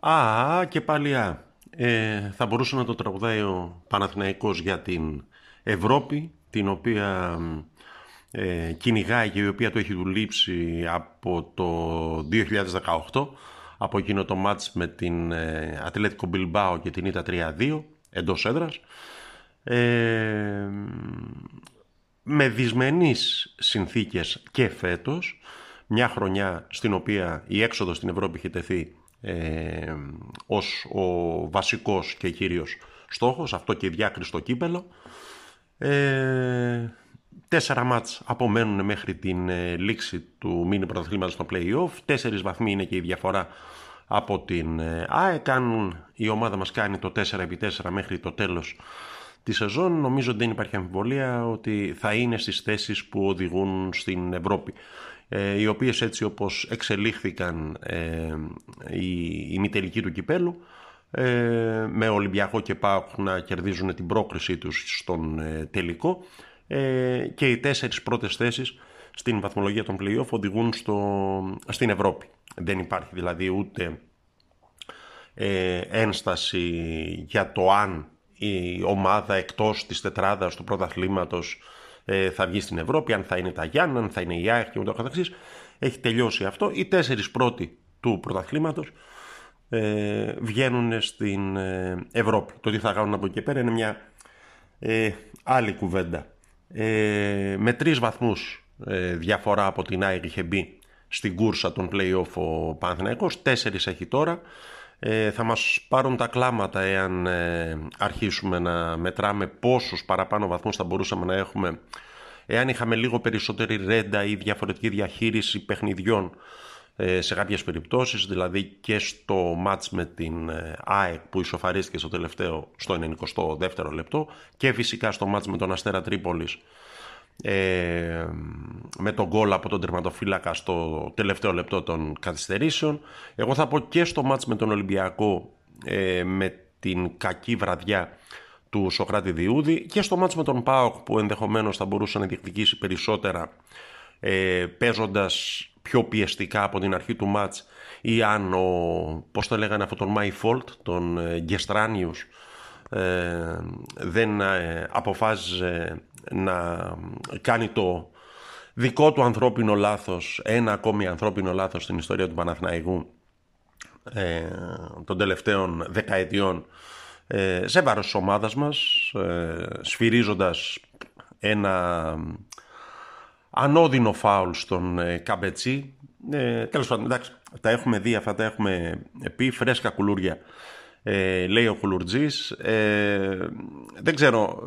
Α, και πάλι α. Ε, θα μπορούσε να το τραγουδάει ο Παναθηναϊκός για την Ευρώπη, την οποία ε, κυνηγάει και η οποία το έχει δουλείψει από το 2018, από εκείνο το μάτς με την ε, Ατλέτικο Μπιλμπάο και την ΙΤΑ 3-2 εντός έδρας. Ε, με δυσμενείς συνθήκες και φέτος, μια χρονιά στην οποία η έξοδος στην Ευρώπη είχε τεθεί ε, ως ο βασικός και κύριος στόχος, αυτό και η διάκριση στο κύπελο. Ε, τέσσερα μάτς απομένουν μέχρι την ε, λήξη του μήνυ πρωταθλήματος στο play-off. Τέσσερις βαθμοί είναι και η διαφορά από την ε, ΑΕ. Κάνουν, η ομάδα μας κάνει το 4x4 μέχρι το τέλος της σεζόν. Νομίζω ότι δεν υπάρχει αμφιβολία ότι θα είναι στις θέσεις που οδηγούν στην Ευρώπη. Ε, οι οποίες έτσι όπως εξελίχθηκαν ε, η, η μη του κυπέλου ε, με Ολυμπιακό και ΠΑΟΚ να κερδίζουν την πρόκρισή τους στον τελικό και οι τέσσερις πρώτες θέσεις στην βαθμολογία των play οδηγούν στο, στην Ευρώπη. Δεν υπάρχει δηλαδή ούτε ένσταση για το αν η ομάδα εκτός της τετράδας του πρωταθλήματος ε, θα βγει στην Ευρώπη, αν θα είναι τα Γιάννα, αν θα είναι η ΑΕΚ και ούτω καθεξής. Έχει τελειώσει αυτό. Οι τέσσερις πρώτοι του πρωταθλήματος ε, βγαίνουν στην ε, Ευρώπη. Το τι θα κάνουν από εκεί πέρα είναι μια ε, άλλη κουβέντα. Ε, με τρεις βαθμούς ε, διαφορά από την ΑΕΚ είχε μπει στην κούρσα των play-off ο Παναθηναϊκός. Τέσσερις έχει τώρα. Ε, θα μας πάρουν τα κλάματα εάν ε, αρχίσουμε να μετράμε πόσους παραπάνω βαθμούς θα μπορούσαμε να έχουμε εάν είχαμε λίγο περισσότερη ρέντα ή διαφορετική διαχείριση παιχνιδιών ε, σε κάποιες περιπτώσεις, δηλαδή και στο μάτς με την ε, ΑΕΚ που ισοφαρίστηκε στο τελευταίο, στο 92ο λεπτό και φυσικά στο μάτς με τον Αστέρα Τρίπολης ε, με τον γκολ από τον τερματοφύλακα στο τελευταίο λεπτό των καθυστερήσεων. Εγώ θα πω και στο μάτς με τον Ολυμπιακό ε, με την κακή βραδιά του Σοκράτη Διούδη και στο μάτς με τον ΠΑΟΚ που ενδεχομένως θα μπορούσε να διεκδικήσει περισσότερα ε, παίζοντας πιο πιεστικά από την αρχή του μάτς ή αν ο, πώς το λέγανε αυτό τον My Fault, τον ε, ε δεν ε, αποφάσιζε να κάνει το δικό του ανθρώπινο λάθος, ένα ακόμη ανθρώπινο λάθος στην ιστορία του Παναθηναϊκού ε, των τελευταίων δεκαετιών ε, σε βάρος της ομάδας μας, ε, σφυρίζοντας ένα ανώδυνο φάουλ στον ε, Καμπετσί. Ε, τέλος πάντων, εντάξει, τα έχουμε δει αυτά, τα έχουμε πει, φρέσκα κουλούρια, ε, λέει ο Κουλουρτζής. Ε, δεν ξέρω,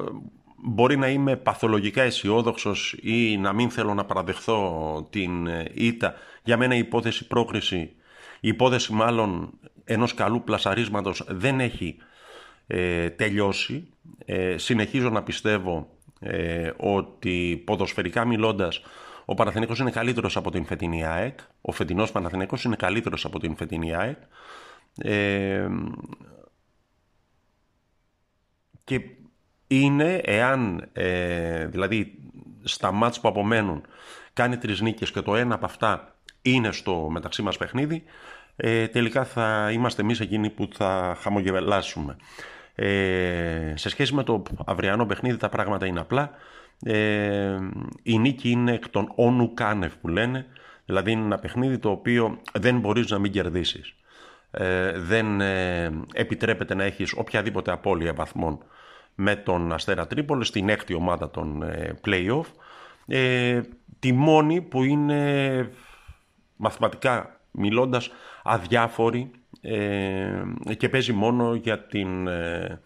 μπορεί να είμαι παθολογικά αισιόδοξος ή να μην θέλω να παραδεχθώ την ε, ήττα. Για μένα η υπόθεση πρόκριση, η υπόθεση μάλλον ενός καλού πλασαρίσματος δεν έχει ε, τελειώσει. Ε, συνεχίζω να πιστεύω ε, ότι ποδοσφαιρικά μιλώντας ο Παναθηναϊκός είναι καλύτερος από την φετινή ΑΕΚ. Ο φετινός Παναθηναϊκός είναι καλύτερος από την φετινή ΑΕΚ. Ε, και είναι εάν ε, δηλαδή στα μάτς που απομένουν κάνει τρεις νίκες και το ένα από αυτά είναι στο μεταξύ μας παιχνίδι ε, τελικά θα είμαστε εμείς εκείνοι που θα χαμογελάσουμε. Ε, σε σχέση με το αυριανό παιχνίδι τα πράγματα είναι απλά. Ε, η νίκη είναι εκ των όνου κάνευ που λένε, δηλαδή είναι ένα παιχνίδι το οποίο δεν μπορείς να μην κερδίσεις. Ε, δεν ε, επιτρέπεται να έχεις οποιαδήποτε απώλεια βαθμών με τον Αστέρα Τρίπολης στην έκτη ομάδα των ε, play-off. Ε, τη μόνη που είναι μαθηματικά μιλώντας αδιάφορη ε, και παίζει μόνο για την ε,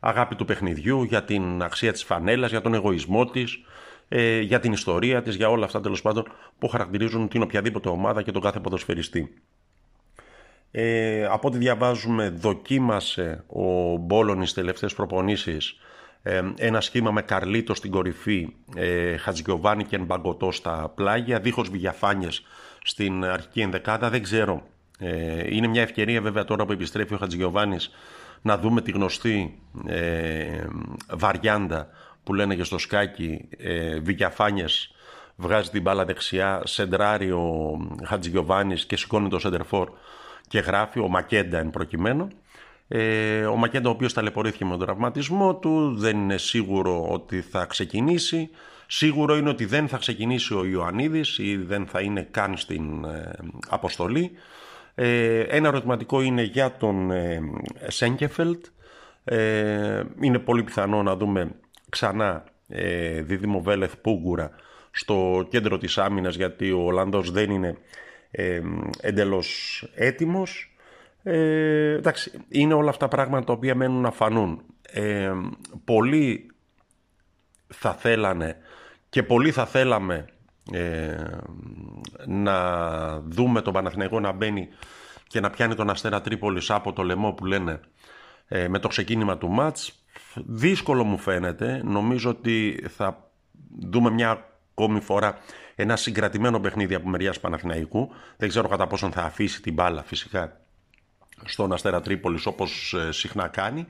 αγάπη του παιχνιδιού, για την αξία της φανέλας, για τον εγωισμό της, ε, για την ιστορία της, για όλα αυτά τέλος πάντων που χαρακτηρίζουν την οποιαδήποτε ομάδα και τον κάθε ποδοσφαιριστή. Ε, από ό,τι διαβάζουμε δοκίμασε ο Μπόλων στις τελευταίες προπονήσεις Ε, ένα σχήμα με Καρλίτο στην κορυφή, ε, Χατζιωβάνη και Μπαγκοτό στα πλάγια, δίχως βηγιαφάνιες στην αρχική ενδεκάδα. Δεν ξέρω. Ε, είναι μια ευκαιρία βέβαια τώρα που επιστρέφει ο Χατζιωβάνης να δούμε τη γνωστή ε, βαριάντα που λένε και στο σκάκι ε, Βηγιαφάνιες βγάζει την μπάλα δεξιά, σεντράρει ο Χατζηγιοβάνης και σηκώνει το σεντερφόρ και γράφει, ο Μακέντα εν προκειμένου. Ε, ο Μακέντα ο οποίος ταλαιπωρήθηκε με τον τραυματισμό του, δεν είναι σίγουρο ότι θα ξεκινήσει. Σίγουρο είναι ότι δεν θα ξεκινήσει ο Ιωαννίδης ή δεν θα είναι καν στην ε, αποστολή. Ε, ένα ερωτηματικό είναι για τον ε, Σέγκεφελτ. Ε, είναι πολύ πιθανό να δούμε ξανά ε, Δίδυμο Βέλεθ Πούγκουρα στο κέντρο της άμυνας γιατί ο Ολλανδός δεν είναι ε, εντελώς έτοιμος. Ε, εντάξει, είναι όλα αυτά πράγματα τα οποία μένουν να φανούν. Ε, πολλοί θα θέλανε και πολλοί θα θέλαμε ε, να δούμε τον Παναθηναϊκό να μπαίνει και να πιάνει τον Αστέρα Τρίπολης από το λαιμό που λένε ε, με το ξεκίνημα του μάτς. Δύσκολο μου φαίνεται. Νομίζω ότι θα δούμε μια ακόμη φορά ένα συγκρατημένο παιχνίδι από μεριά Παναθηναϊκού. Δεν ξέρω κατά πόσον θα αφήσει την μπάλα φυσικά στον Αστέρα Τρίπολης όπως ε, συχνά κάνει.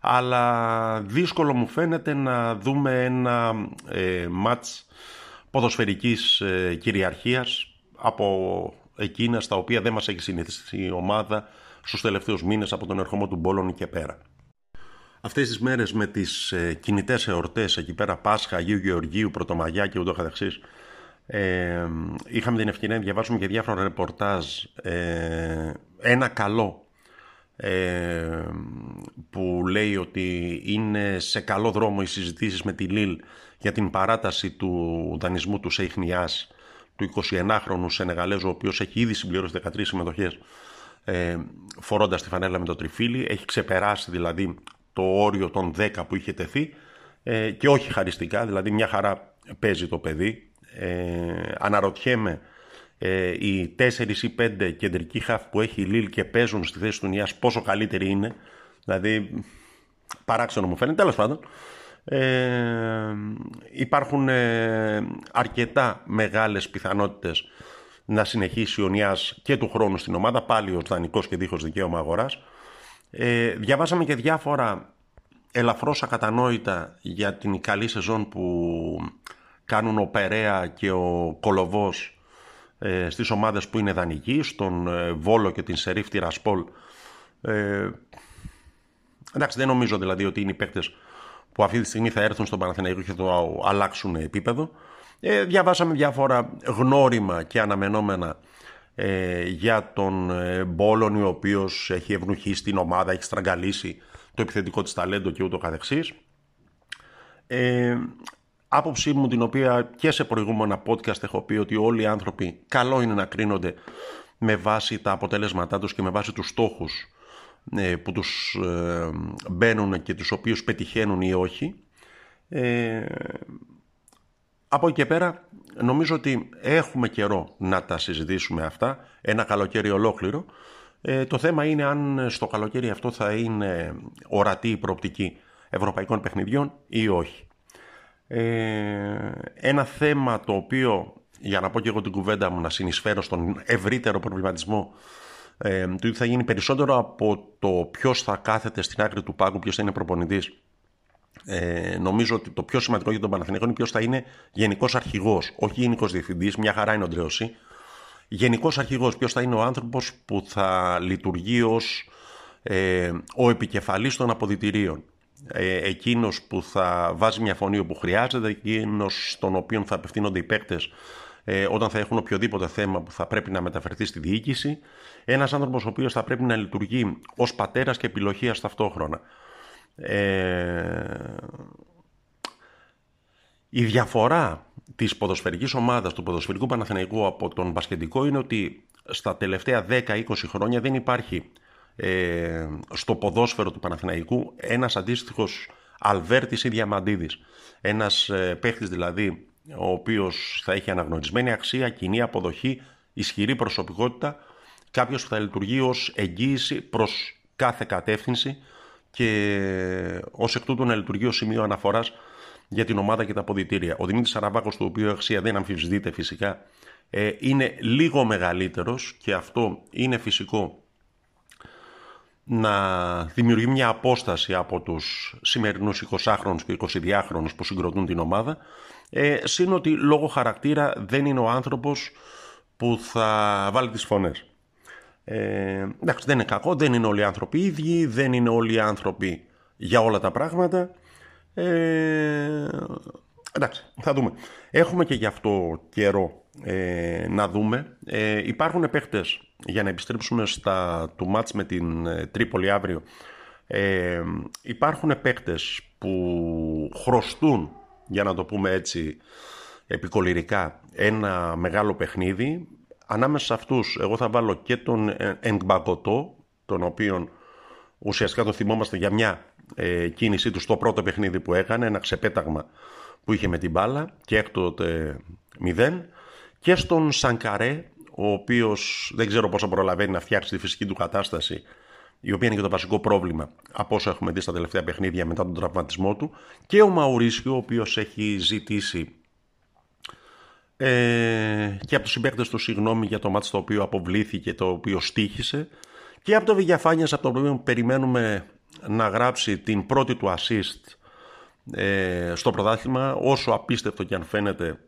Αλλά δύσκολο μου φαίνεται να δούμε ένα ε, μάτς ποδοσφαιρικής ε, κυριαρχίας από εκείνα στα οποία δεν μας έχει συνηθίσει η ομάδα στους τελευταίους μήνες από τον ερχομό του Μπόλων και πέρα. Αυτές τις μέρες με τις ε, κινητές εορτές εκεί πέρα Πάσχα, Αγίου Γεωργίου, Πρωτομαγιά και ούτω καθεξής ε, είχαμε την ευκαιρία να διαβάσουμε και διάφορα ρεπορτάζ ε, ένα καλό ε, που λέει ότι είναι σε καλό δρόμο οι συζητήσεις με τη ΛΙΛ για την παράταση του δανεισμού του Σεϊχνιάς του 21χρονου Σενεγαλέζου ο οποίος έχει ήδη συμπληρώσει 13 συμμετοχές ε, φορώντας τη φανέλα με το τριφύλι έχει ξεπεράσει δηλαδή το όριο των 10 που είχε τεθεί ε, και όχι χαριστικά, δηλαδή μια χαρά παίζει το παιδί. Ε, αναρωτιέμαι ε, οι 4 ή 5 κεντρικοί χαφ που έχει η Λίλ και παίζουν στη θέση του Νιάς πόσο καλύτεροι είναι; Δηλαδή παράξενο μου φαίνεται, τέλος πάντων. Ε, υπάρχουν ε, αρκετά μεγάλες πιθανότητες να συνεχίσει ο Νιάς και του χρόνου στην ομάδα, πάλι ο δανεικός και δίχως δικαίωμα αγοράς. Ε, διαβάσαμε και διάφορα ελαφρώς ακατανόητα για την καλή σεζόν που κάνουν ο Περέα και ο Κολοβός ε, στις ομάδες που είναι δανεικοί, στον ε, Βόλο και την Σερίφ Ρασπόλ. Ε, εντάξει, δεν νομίζω δηλαδή ότι είναι οι παίκτες που αυτή τη στιγμή θα έρθουν στον Παναθηναϊκό και θα αλλάξουν επίπεδο. Ε, διαβάσαμε διάφορα γνώριμα και αναμενόμενα ε, για τον ε, Μπόλον ο οποίος έχει ευνουχίσει την ομάδα, έχει στραγγαλίσει το επιθετικό της ταλέντο και ούτω καθεξής. Ε, άποψή μου την οποία και σε προηγούμενα podcast έχω πει ότι όλοι οι άνθρωποι καλό είναι να κρίνονται με βάση τα αποτελέσματά τους και με βάση τους στόχους ε, που τους ε, μπαίνουν και τους οποίους πετυχαίνουν ή όχι. Ε, από εκεί και πέρα νομίζω ότι έχουμε καιρό να τα συζητήσουμε αυτά, ένα καλοκαίρι ολόκληρο. Ε, το θέμα είναι αν στο καλοκαίρι αυτό θα είναι ορατή η προοπτική ευρωπαϊκών παιχνιδιών ή όχι. Ε, ένα θέμα το οποίο, για να πω και εγώ την κουβέντα μου, να συνεισφέρω στον ευρύτερο προβληματισμό ε, του θα γίνει περισσότερο από το ποιος θα κάθεται στην άκρη του πάγκου, ποιος θα είναι προπονητής ε, νομίζω ότι το πιο σημαντικό για τον Παναθηναϊκό είναι ποιος θα είναι γενικός αρχηγός, όχι γενικός διευθυντής. Μια χαρά είναι ο Ντρέωση. Γενικός αρχηγός, ποιος θα είναι ο άνθρωπος που θα λειτουργεί ως ε, ο επικεφαλής των αποδητηρίων. Ε, εκείνος που θα βάζει μια φωνή όπου χρειάζεται, εκείνος στον οποίο θα απευθύνονται οι παίκτες ε, όταν θα έχουν οποιοδήποτε θέμα που θα πρέπει να μεταφερθεί στη διοίκηση. Ένας άνθρωπος ο οποίος θα πρέπει να λειτουργεί ως πατέρας και επιλογία ταυτόχρονα. Ε, η διαφορά της ποδοσφαιρικής ομάδας του ποδοσφαιρικού Παναθηναϊκού από τον μπασκετικό είναι ότι στα τελευταία 10-20 χρόνια δεν υπάρχει ε, στο ποδόσφαιρο του Παναθηναϊκού ένας αντίστοιχος Αλβέρτης ή Διαμαντίδης. Ένας ε, παίχτης δηλαδή ο οποίος θα έχει αναγνωρισμένη αξία, κοινή αποδοχή, ισχυρή προσωπικότητα, κάποιος που θα λειτουργεί ως εγγύηση προς κάθε κατεύθυνση και ως εκ τούτου να λειτουργεί ως σημείο αναφοράς για την ομάδα και τα αποδητήρια. Ο Δημήτρης Αραβάκος, του οποίου αξία δεν αμφισβητείται φυσικά, ε, είναι λίγο μεγαλύτερος και αυτό είναι φυσικό να δημιουργεί μια απόσταση από τους σημερινούς 20χρονους και 22χρονους που συγκροτούν την ομάδα ε, σύν ότι λόγω χαρακτήρα δεν είναι ο άνθρωπος που θα βάλει τις φωνές. Ε, εντάξει, δεν είναι κακό, δεν είναι όλοι οι άνθρωποι ίδιοι, δεν είναι όλοι οι άνθρωποι για όλα τα πράγματα. Ε, εντάξει, θα δούμε. Έχουμε και γι' αυτό καιρό ε, να δούμε. Ε, υπάρχουν παίχτες, για να επιστρέψουμε στα του μάτς με την ε, Τρίπολη αύριο, ε, υπάρχουν παίχτες που χρωστούν, για να το πούμε έτσι επικολυρικά, ένα μεγάλο παιχνίδι. Ανάμεσα σε αυτούς εγώ θα βάλω και τον Εγκμπακοτό, τον οποίον ουσιαστικά το θυμόμαστε για μια ε, κίνησή του στο πρώτο παιχνίδι που έκανε, ένα ξεπέταγμα που είχε με την μπάλα και έκτοτε μηδέν και στον Σανκαρέ, ο οποίος δεν ξέρω πόσο προλαβαίνει να φτιάξει τη φυσική του κατάσταση, η οποία είναι και το βασικό πρόβλημα από όσο έχουμε δει στα τελευταία παιχνίδια μετά τον τραυματισμό του, και ο Μαουρίσιο, ο οποίος έχει ζητήσει ε, και από τους συμπαίκτες του συγγνώμη για το μάτι το οποίο αποβλήθηκε, το οποίο στήχησε, και από το Βηγιαφάνιας, από το οποίο περιμένουμε να γράψει την πρώτη του assist ε, στο πρωτάθλημα, όσο απίστευτο και αν φαίνεται,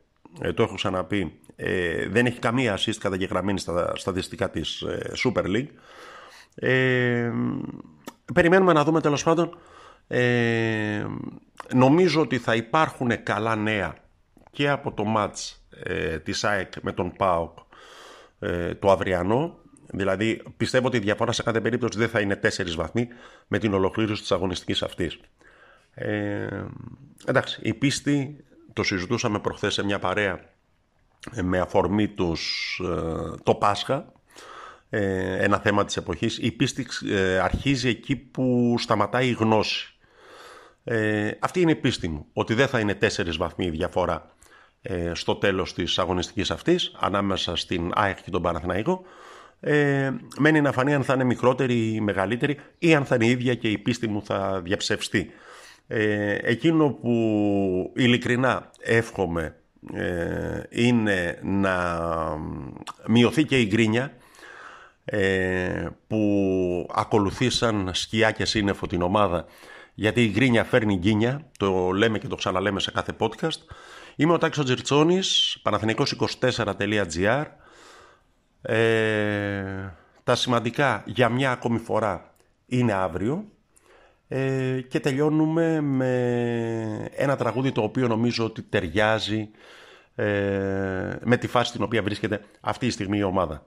ε, το έχω ξαναπεί, ε, δεν έχει καμία assist καταγεγραμμένη στα στατιστικά της ε, Super League. Ε, περιμένουμε να δούμε τέλος πάντων. Ε, νομίζω ότι θα υπάρχουν καλά νέα και από το match ε, της ΑΕΚ με τον ΠΑΟΚ ε, το αυριανό. Δηλαδή πιστεύω ότι η διαφορά σε κάθε περίπτωση δεν θα είναι 4 βαθμοί με την ολοκλήρωση της αγωνιστικής αυτής. Ε, εντάξει, η πίστη το συζητούσαμε προχθές σε μια παρέα ε, με αφορμή τους, ε, το Πάσχα, ε, ένα θέμα της εποχής. Η πίστη αρχίζει εκεί που σταματάει η γνώση. αυτή είναι η πίστη μου, ότι δεν θα είναι τέσσερις βαθμοί η διαφορά στο τέλος της αγωνιστικής αυτής, ανάμεσα στην ΑΕΚ και τον Παναθηναϊκό. Ε, μένει να φανεί αν θα είναι μικρότερη ή μεγαλύτερη ή αν θα είναι ίδια και η πίστη μου θα διαψευστεί. εκείνο που ειλικρινά εύχομαι ε, είναι να μειωθεί και η γκρίνια ε, που ακολουθήσαν σκιά και σύννεφο την ομάδα γιατί η γκρίνια φέρνει γκίνια, το λέμε και το ξαναλέμε σε κάθε podcast. Είμαι ο Τάξος Τζιρτσόνης, παναθηναϊκός24.gr ε, Τα σημαντικά για μια ακόμη φορά είναι αύριο ε, και τελειώνουμε με ένα τραγούδι το οποίο νομίζω ότι ταιριάζει ε, με τη φάση στην οποία βρίσκεται αυτή τη στιγμή η ομάδα.